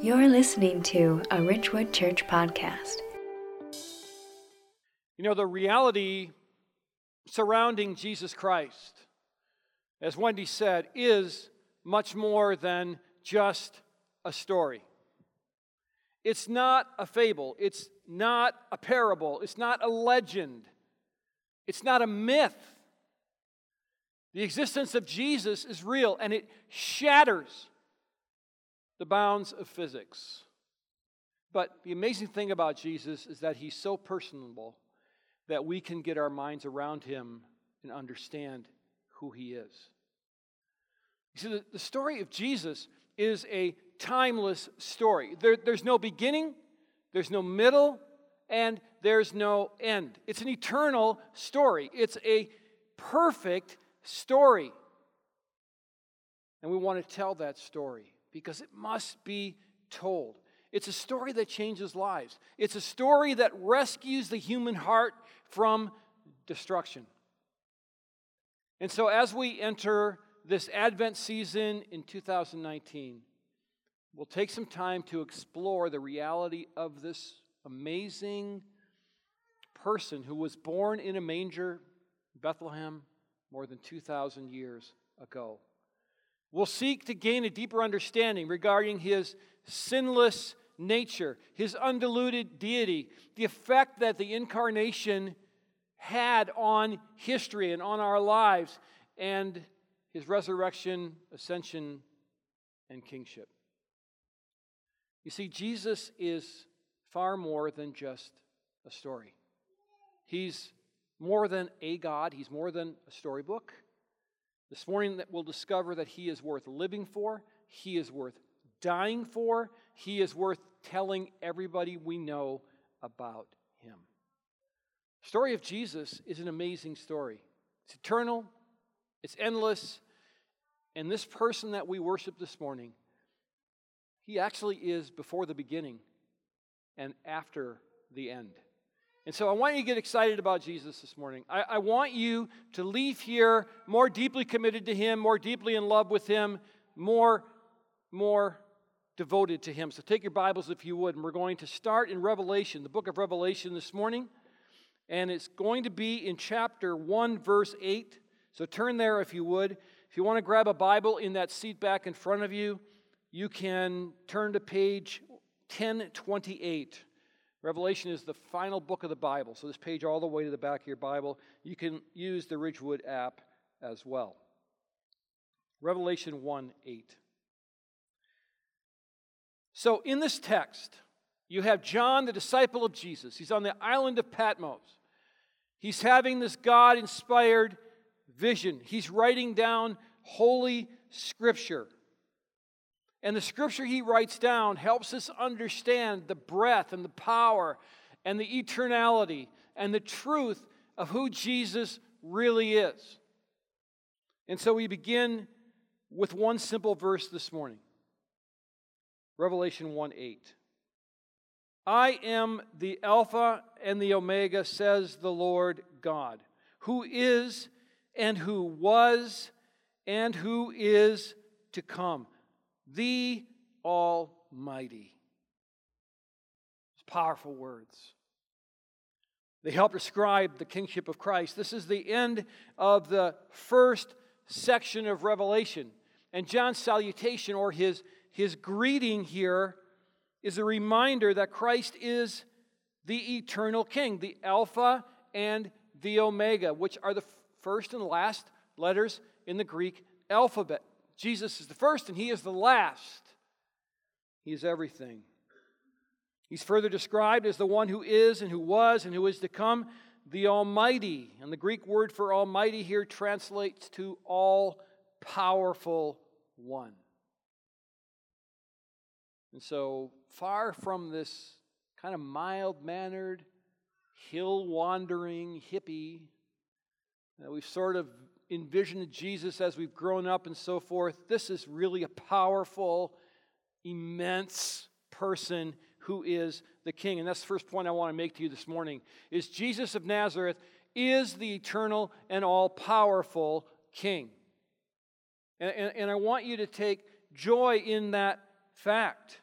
You're listening to a Ridgewood Church podcast. You know, the reality surrounding Jesus Christ, as Wendy said, is much more than just a story. It's not a fable, it's not a parable, it's not a legend, it's not a myth. The existence of Jesus is real and it shatters the bounds of physics. But the amazing thing about Jesus is that he's so personable that we can get our minds around him and understand who he is. You see, the, story of Jesus is a timeless story. There, there's no beginning, there's no middle, and there's no end. It's an eternal story. It's a perfect story. And we want to tell that story because it must be told. It's a story that changes lives. It's a story that rescues the human heart from destruction. And so, as we enter this Advent season in 2019, we'll take some time to explore the reality of this amazing person who was born in a manger, Bethlehem, more than 2,000 years ago. We'll seek to gain a deeper understanding regarding his sinless nature, his undiluted deity, the effect that the incarnation had on history and on our lives, and his resurrection, ascension, and kingship. You see, Jesus is far more than just a story. He's more than a God, he's more than a storybook. This morning that we'll discover that he is worth living for, he is worth dying for, he is worth telling everybody we know about him. The story of Jesus is an amazing story. It's eternal, it's endless, and this person that we worship this morning, he actually is before the beginning and after the end. And so I want you to get excited about Jesus this morning. I, I, want you to leave here more deeply committed to Him, more deeply in love with Him, more, more devoted to Him. So take your Bibles if you would, and we're going to start in Revelation, the book of Revelation this morning. And it's going to be in chapter 1, verse 8. So turn there if you would. If you want to grab a Bible in that seat back in front of you, you can turn to page 1028. Revelation is the final book of the Bible. So, this page all the way to the back of your Bible. You can use the Ridgewood app as well. Revelation 1 8. So, in this text, you have John, the disciple of Jesus. He's on the island of Patmos. He's having this God inspired vision. He's writing down holy scripture. And the scripture he writes down helps us understand the breadth and the power and the eternality and the truth of who Jesus really is. And so we begin with one simple verse this morning Revelation 1 8. I am the Alpha and the Omega, says the Lord God, who is and who was and who is to come the Almighty. It's powerful words. They help describe the kingship of Christ. This is the end of the first section of Revelation. And John's salutation or his, his greeting here is a reminder that Christ is the eternal king, the Alpha and the Omega, which are the first and last letters in the Greek alphabet. Jesus is the first and he is the last. He is everything. He's further described as the one who is and who was and who is to come, the Almighty. And the Greek word for Almighty here translates to all powerful one. And so, far from this kind of mild mannered, hill wandering hippie that we've sort of envisioned Jesus as we've grown up and so forth. This is really a powerful, immense person who is the king. And that's the first point I want to make to you this morning is Jesus of Nazareth is the eternal and all powerful king. And, and, and I want you to take joy in that fact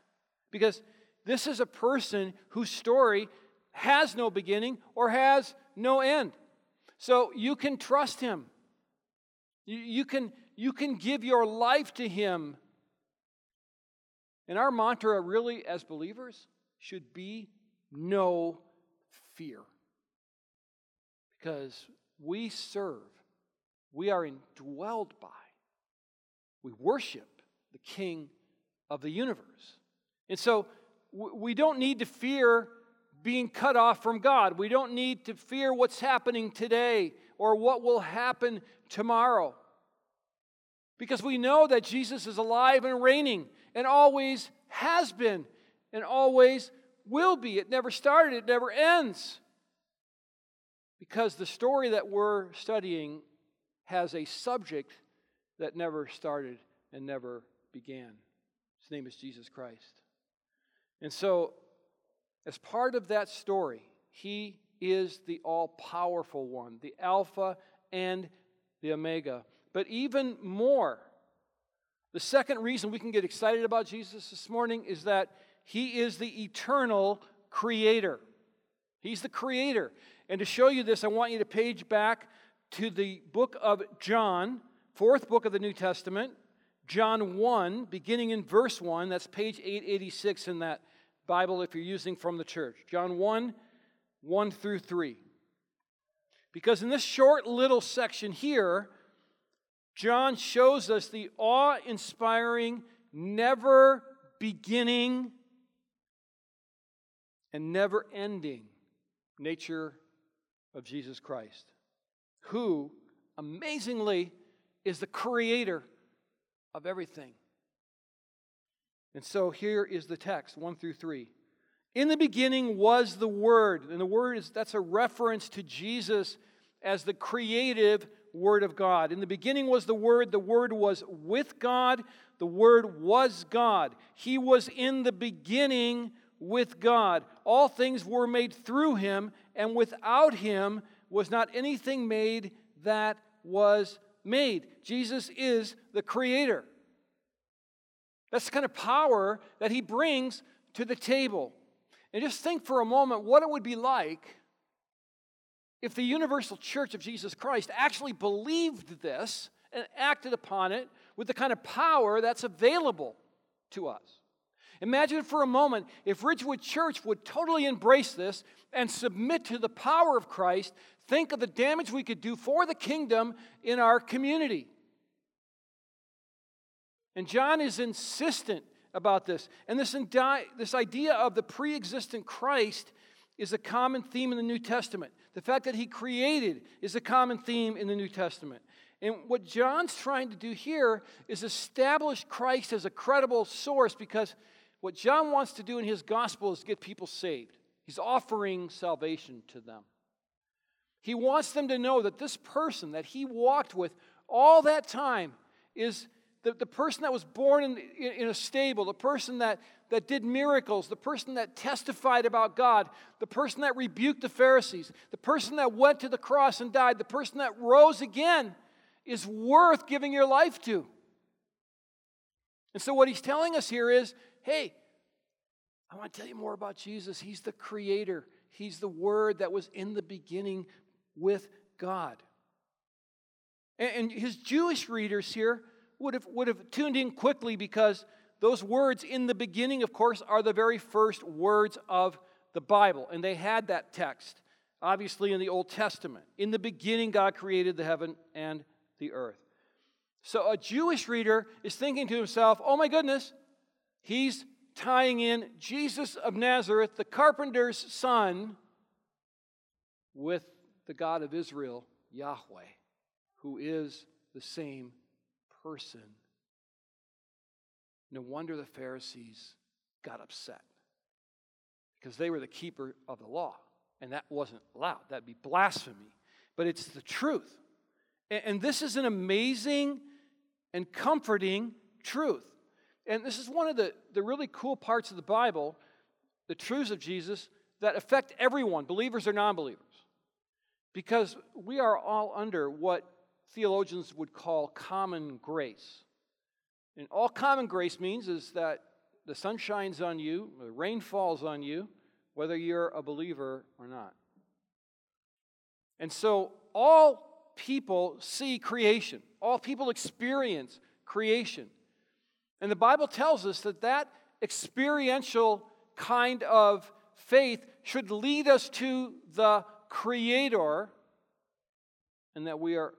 Because this is a person whose story has no beginning or has no end. So you can trust him. You, you, can, you can give your life to him. And our mantra, really, as believers, should be no fear. Because we serve, we are indwelled by, we worship the King of the universe. And so we don't need to fear being cut off from God. We don't need to fear what's happening today or what will happen tomorrow. Because we know that Jesus is alive and reigning and always has been and always will be. It never started, it never ends. Because the story that we're studying has a subject that never started and never began. His name is Jesus Christ. And so, as part of that story, he is the all powerful one, the Alpha and the Omega. But even more, the second reason we can get excited about Jesus this morning is that he is the eternal creator. He's the creator. And to show you this, I want you to page back to the book of John, fourth book of the New Testament, John 1, beginning in verse 1. That's page 886 in that Bible if you're using from the church. John 1, 1 through 3. Because in this short little section here, John shows us the awe inspiring, never beginning, and never ending nature of Jesus Christ, who amazingly is the creator of everything. And so here is the text 1 through 3. In the beginning was the Word, and the Word is that's a reference to Jesus as the creative Word of God. In the beginning was the Word, the Word was with God, the Word was God. He was in the beginning with God. All things were made through Him, and without Him was not anything made that was made. Jesus is the Creator. That's the kind of power that he brings to the table. And just think for a moment what it would be like if the universal church of Jesus Christ actually believed this and acted upon it with the kind of power that's available to us. Imagine for a moment if Ridgewood Church would totally embrace this and submit to the power of Christ. Think of the damage we could do for the kingdom in our community. And John is insistent about this. And this, this idea of the pre existent Christ is a common theme in the New Testament. The fact that he created is a common theme in the New Testament. And what John's trying to do here is establish Christ as a credible source because what John wants to do in his gospel is get people saved. He's offering salvation to them. He wants them to know that this person that he walked with all that time is the, the person that was born in, in, in a stable, the person that, that did miracles, the person that testified about God, the person that rebuked the Pharisees, the person that went to the cross and died, the person that rose again is worth giving your life to. And so, what he's telling us here is hey, I want to tell you more about Jesus. He's the creator, He's the Word that was in the beginning with God. And, and his Jewish readers here would have, would have tuned in quickly because those words in the beginning, of course, are the very first words of the Bible. And they had that text, obviously, in the Old Testament. In the beginning, God created the heaven and the earth. So a Jewish reader is thinking to himself, oh my goodness, he's tying in Jesus of Nazareth, the carpenter's son, with the God of Israel, Yahweh, who is the same person. No wonder the Pharisees got upset because they were the keeper of the law, and that wasn't allowed. That'd be blasphemy. But it's the truth. And this is an amazing and comforting truth. And this is one of the, the really cool parts of the Bible, the truths of Jesus, that affect everyone, believers or non believers. Because we are all under what theologians would call common grace. And all common grace means is that the sun shines on you, the rain falls on you, whether you're a believer or not. And so all people see creation, all people experience creation. And the Bible tells us that that experiential kind of faith should lead us to the Creator and that we are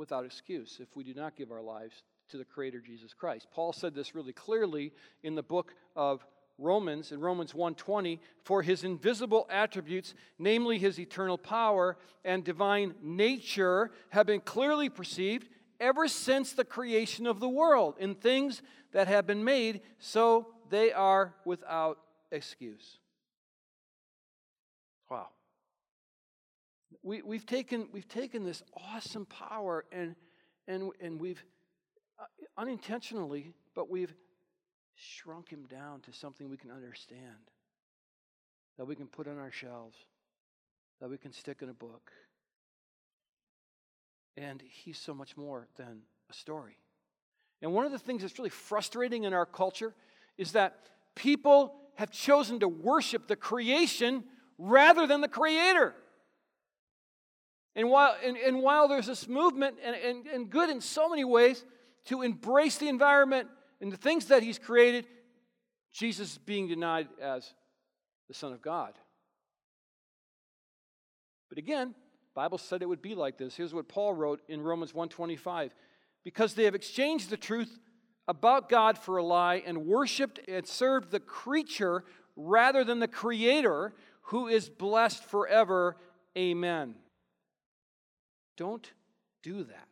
without excuse if we do not give our lives to the Creator Jesus Christ. Paul said this really clearly in the book of Romans in Romans 1:20 for his invisible attributes namely his eternal power and divine nature have been clearly perceived ever since the creation of the world in things that have been made so they are without excuse. We, we've, taken, we've taken this awesome power and, and, and we've uh, unintentionally, but we've shrunk him down to something we can understand, that we can put on our shelves, that we can stick in a book. And he's so much more than a story. And one of the things that's really frustrating in our culture is that people have chosen to worship the creation rather than the creator. And while, and, and while there's this movement, and, and, and good in so many ways, to embrace the environment and the things that he's created, Jesus is being denied as the Son of God. But again, Bible said it would be like this. Here's what Paul wrote in Romans 125. Because they have exchanged the truth about God for a lie and worshiped and served the creature rather than the creator who is blessed forever. Amen. Don't do that.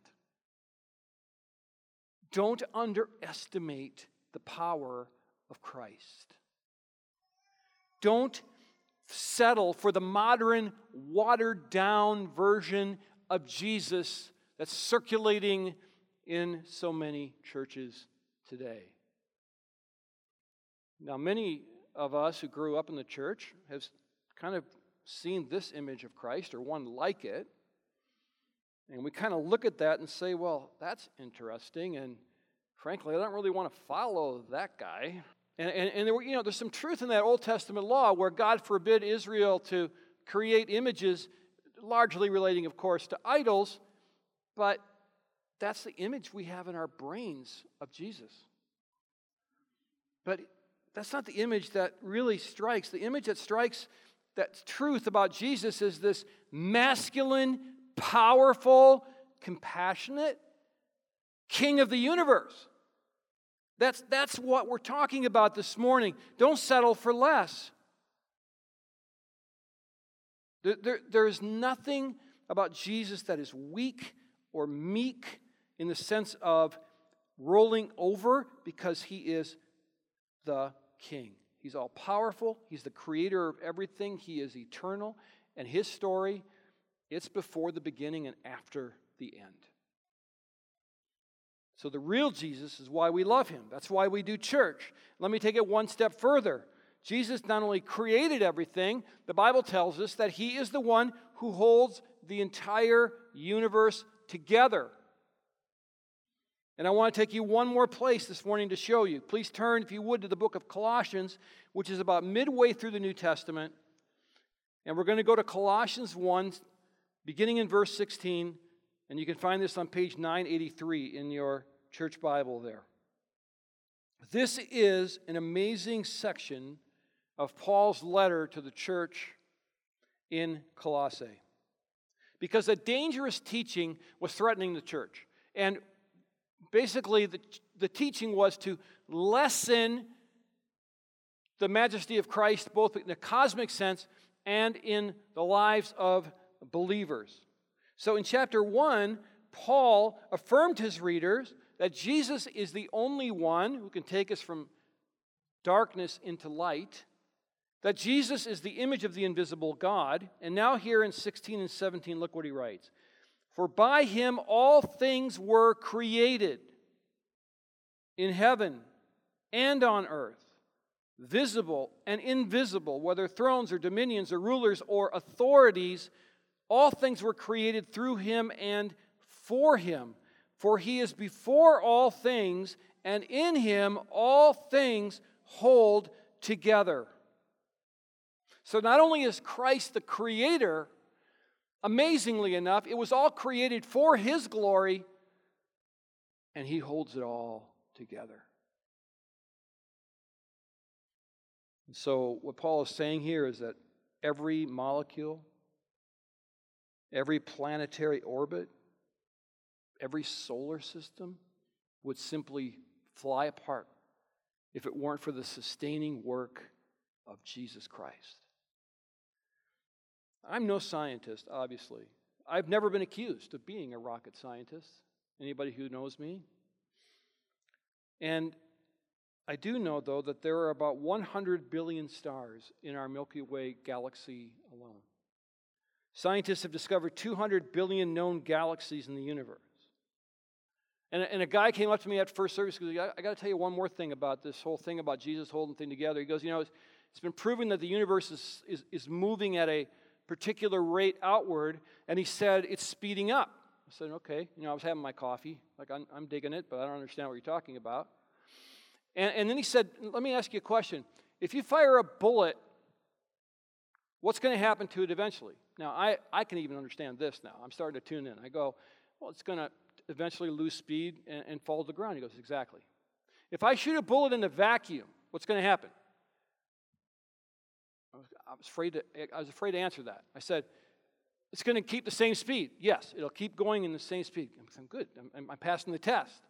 Don't underestimate the power of Christ. Don't settle for the modern, watered down version of Jesus that's circulating in so many churches today. Now, many of us who grew up in the church have kind of seen this image of Christ or one like it. And we kind of look at that and say, well, that's interesting. And frankly, I don't really want to follow that guy. And, and, and there were, you know, there's some truth in that Old Testament law where God forbid Israel to create images, largely relating, of course, to idols. But that's the image we have in our brains of Jesus. But that's not the image that really strikes. The image that strikes that truth about Jesus is this masculine, powerful, compassionate king of the universe. That's, that's what we're talking about this morning. Don't settle for less. There, there, there is nothing about Jesus that is weak or meek in the sense of rolling over because he is the king. He's all powerful, he's the creator of everything, he is eternal, and his story it's before the beginning and after the end. So, the real Jesus is why we love him. That's why we do church. Let me take it one step further. Jesus not only created everything, the Bible tells us that he is the one who holds the entire universe together. And I want to take you one more place this morning to show you. Please turn, if you would, to the book of Colossians, which is about midway through the New Testament. And we're going to go to Colossians 1, beginning in verse 16, and you can find this on page 983 in your church Bible there. This is an amazing section of Paul's letter to the church in Colossae. Because a dangerous teaching was threatening the church. And basically, the, the teaching was to lessen the majesty of Christ, both in a cosmic sense and in the lives of believers. So in chapter 1, Paul affirmed his readers that Jesus is the only one who can take us from darkness into light, that Jesus is the image of the invisible God. And now, here in 16 and 17, look what he writes For by him all things were created in heaven and on earth, visible and invisible, whether thrones or dominions or rulers or authorities. All things were created through him and for him. For he is before all things, and in him all things hold together. So not only is Christ the creator, amazingly enough, it was all created for his glory, and he holds it all together. And so, what Paul is saying here is that every molecule, every planetary orbit, every solar system would simply fly apart if it weren't for the sustaining work of Jesus Christ. I'm no scientist, obviously. I've never been accused of being a rocket scientist. Anybody who knows me? And I do know, though, that there are about 100 billion stars in our Milky Way galaxy alone. Scientists have discovered 200 billion known galaxies in the universe. And, and a guy came up to me at first service and goes, I got to tell you one more thing about this whole thing about Jesus holding thing together. He goes, You know, it's, it's been proven that the universe is, is, is moving at a particular rate outward, and he said it's speeding up. I said, Okay. You know, I was having my coffee. Like, I'm, I'm digging it, but I don't understand what you're talking about. And, and then he said, Let me ask you a question. If you fire a bullet, what's going to happen to it eventually? Now, I, I can even understand this now. I'm starting to tune in. I go, Well, it's going to eventually lose speed and, and fall to the ground. He goes, Exactly. If I shoot a bullet in a vacuum, what's going to happen? I was, afraid to, I was afraid to answer that. I said, It's going to keep the same speed. Yes, it'll keep going in the same speed. I'm good. I'm, I'm passing the test.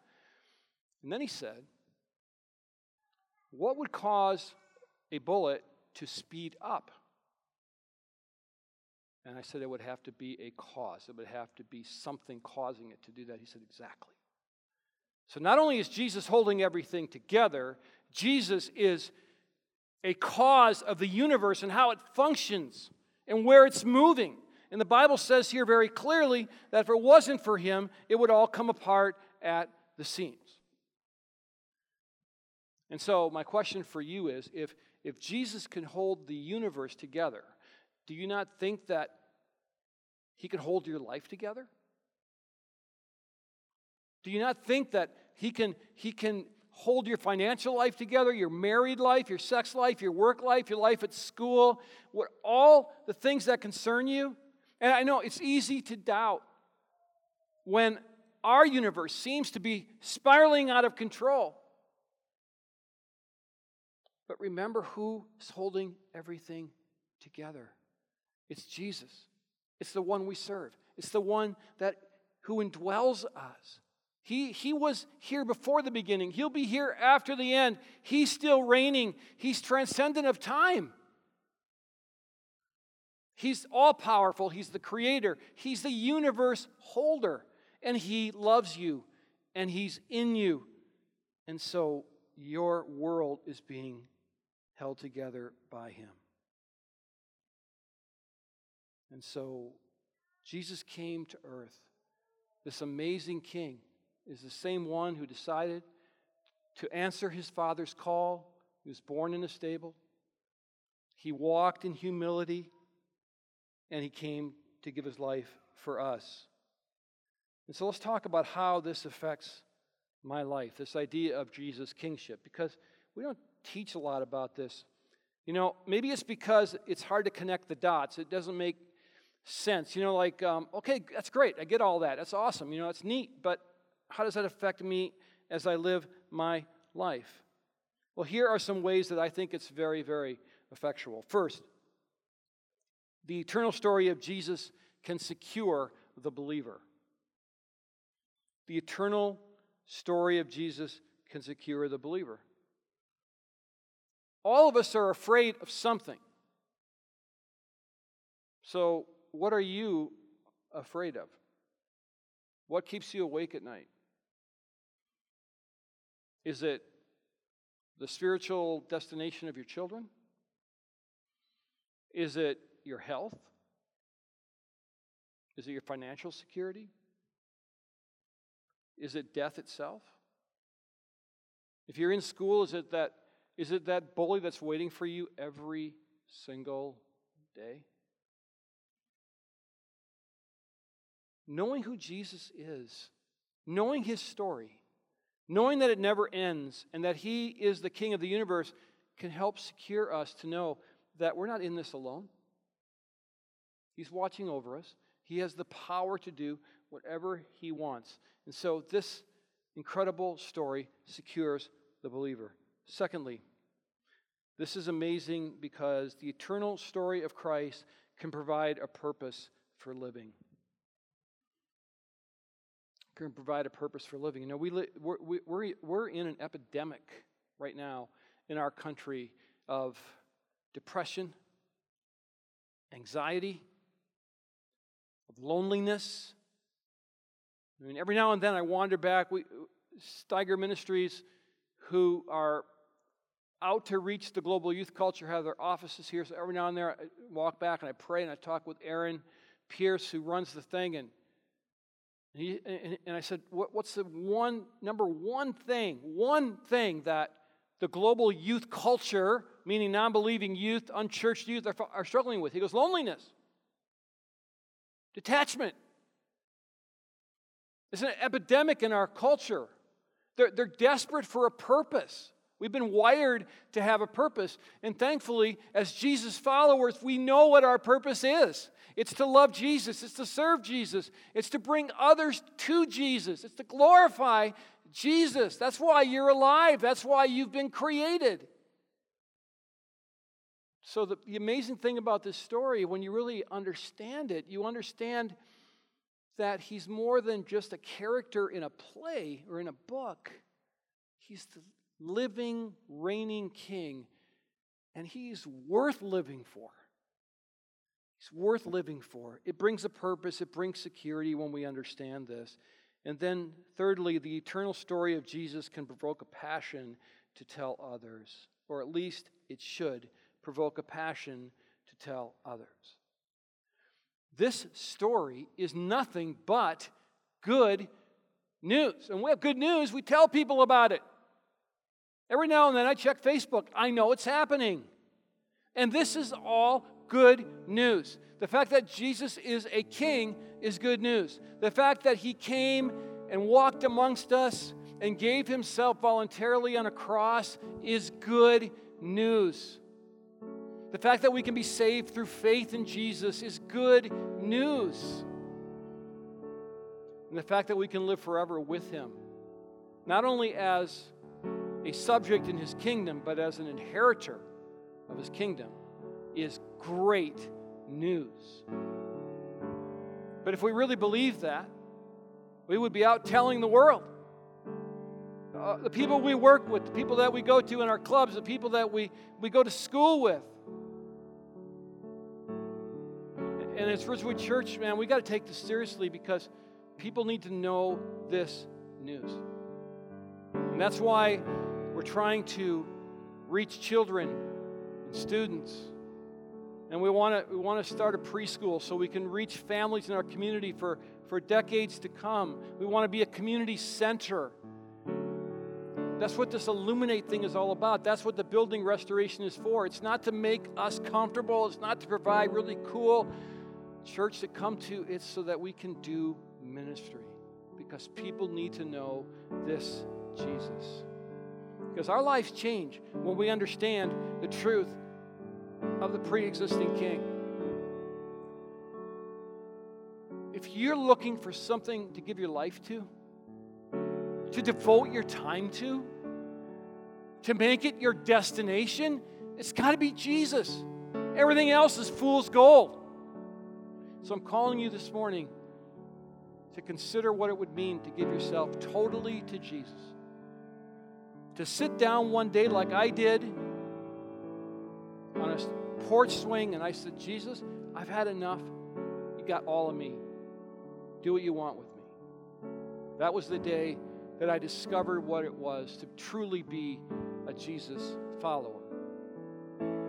And then he said, What would cause a bullet to speed up? And I said it would have to be a cause. It would have to be something causing it to do that. He said, Exactly. So not only is Jesus holding everything together, Jesus is a cause of the universe and how it functions and where it's moving. And the Bible says here very clearly that if it wasn't for him, it would all come apart at the seams. And so, my question for you is if, if Jesus can hold the universe together, do you not think that he can hold your life together? Do you not think that he can, he can hold your financial life together, your married life, your sex life, your work life, your life at school, what, all the things that concern you? And I know it's easy to doubt when our universe seems to be spiraling out of control. But remember who is holding everything together. It's Jesus. It's the one we serve. It's the one that who indwells us. He, he was here before the beginning. He'll be here after the end. He's still reigning. He's transcendent of time. He's all powerful. He's the creator. He's the universe holder. And He loves you and He's in you. And so your world is being held together by Him. And so Jesus came to earth. This amazing king is the same one who decided to answer his father's call. He was born in a stable. He walked in humility, and he came to give his life for us. And so let's talk about how this affects my life, this idea of Jesus' kingship, because we don't teach a lot about this. You know, maybe it's because it's hard to connect the dots. It doesn't make sense. You know, like, um, okay, that's great. I get all that. That's awesome. You know, that's neat. But how does that affect me as I live my life? Well, here are some ways that I think it's very, very effectual. First, the eternal story of Jesus can secure the believer. The eternal story of Jesus can secure the believer. All of us are afraid of something. So, what are you afraid of? What keeps you awake at night? Is it the spiritual destination of your children? Is it your health? Is it your financial security? Is it death itself? If you're in school, is it that, is it that bully that's waiting for you every single day? Knowing who Jesus is, knowing his story, knowing that it never ends and that He is the King of the universe, can help secure us to know that we're not in this alone. He's watching over us, He has the power to do whatever He wants. And so, this incredible story secures the believer. Secondly, this is amazing because the eternal story of Christ can provide a purpose for living can provide a purpose for living. You know, we li- we're, we're, we're in an epidemic right now in our country of depression, anxiety, of loneliness. I mean, every now and then I wander back. We, Steiger Ministries, who are out to reach the global youth culture, have their offices here. So every now and then I walk back and I pray and I talk with Aaron Pierce, who runs the thing, and and, he, and, I said, what, What's the one, number one thing, one thing that the global youth culture, meaning non believing youth, unchurched youth, are, are struggling with? He goes, Loneliness, detachment. It's an epidemic in our culture. They're, they're desperate for a purpose. We've been wired to have a purpose. And thankfully, as Jesus followers, we know what our purpose is. It's to love Jesus, it's to serve Jesus, it's to bring others to Jesus, it's to glorify Jesus. That's why you're alive, that's why you've been created. So, the, the amazing thing about this story, when you really understand it, you understand that he's more than just a character in a play or in a book. He's the living, reigning king, and he's worth living for. He's worth living for. It brings a purpose, it brings security when we understand this. And then, thirdly, the eternal story of Jesus can provoke a passion to tell others, or at least it should provoke a passion to tell others. This story is nothing but good news. And we have good news, we tell people about it. Every now and then I check Facebook, I know it's happening. And this is all good news. The fact that Jesus is a king is good news. The fact that he came and walked amongst us and gave himself voluntarily on a cross is good news. The fact that we can be saved through faith in Jesus is good news. And the fact that we can live forever with him, not only as a subject in his kingdom, but as an inheritor of his kingdom, is great news. But if we really believe that, we would be out telling the world. Uh, the people we work with, the people that we go to in our clubs, the people that we, we go to school with. And as Ridgewood Church, man, we got to take this seriously because people need to know this news. And that's why we're trying to reach children and students and we want to we want to start a preschool so we can reach families in our community for, for decades to come. We want to be a community center. That's what this Illuminate thing is all about. That's what the building restoration is for. It's not to make us comfortable, it's not to provide really cool church to come to, it's so that we can do ministry. Because people need to know this Jesus. Because our lives change when we understand the truth of the pre existing king. If you're looking for something to give your life to, to devote your time to, to make it your destination, it's got to be Jesus. Everything else is fool's gold. So I'm calling you this morning to consider what it would mean to give yourself totally to Jesus. To sit down one day like I did on a porch swing and I said, Jesus, I've had enough. You got all of me. Do what you want with me. That was the day that I discovered what it was to truly be a Jesus follower.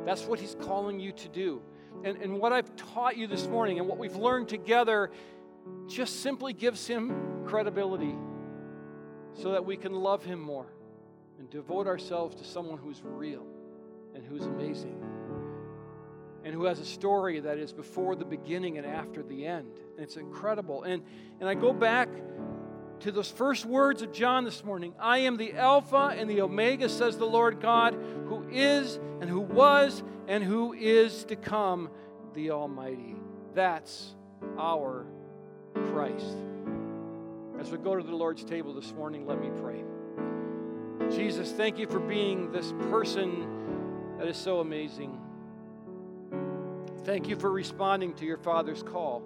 That's what he's calling you to do. And, and what I've taught you this morning and what we've learned together just simply gives him credibility so that we can love him more and devote ourselves to someone who's real and who's amazing and who has a story that is before the beginning and after the end. And it's incredible. And, and I go back to those first words of John this morning I am the Alpha and the Omega, says the Lord God, who is and who was and who is to come, the Almighty. That's our Christ. As we go to the Lord's table this morning, let me pray. Jesus, thank you for being this person that is so amazing. Thank you for responding to your Father's call.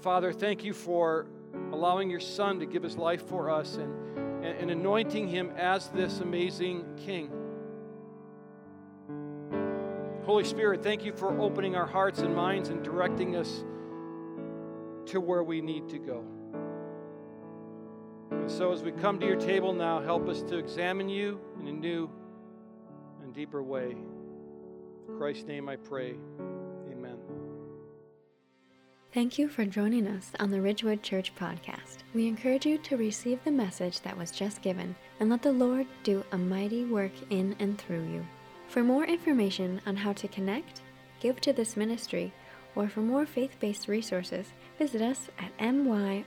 Father, thank you for allowing your Son to give his life for us and, and, and anointing him as this amazing King. Holy Spirit, thank you for opening our hearts and minds and directing us to where we need to go. And so, as we come to your table now, help us to examine you in a new and deeper way. In Christ's name I pray. Amen. Thank you for joining us on the Ridgewood Church podcast. We encourage you to receive the message that was just given and let the Lord do a mighty work in and through you. For more information on how to connect, give to this ministry, or for more faith based resources, visit us at myrwc.org.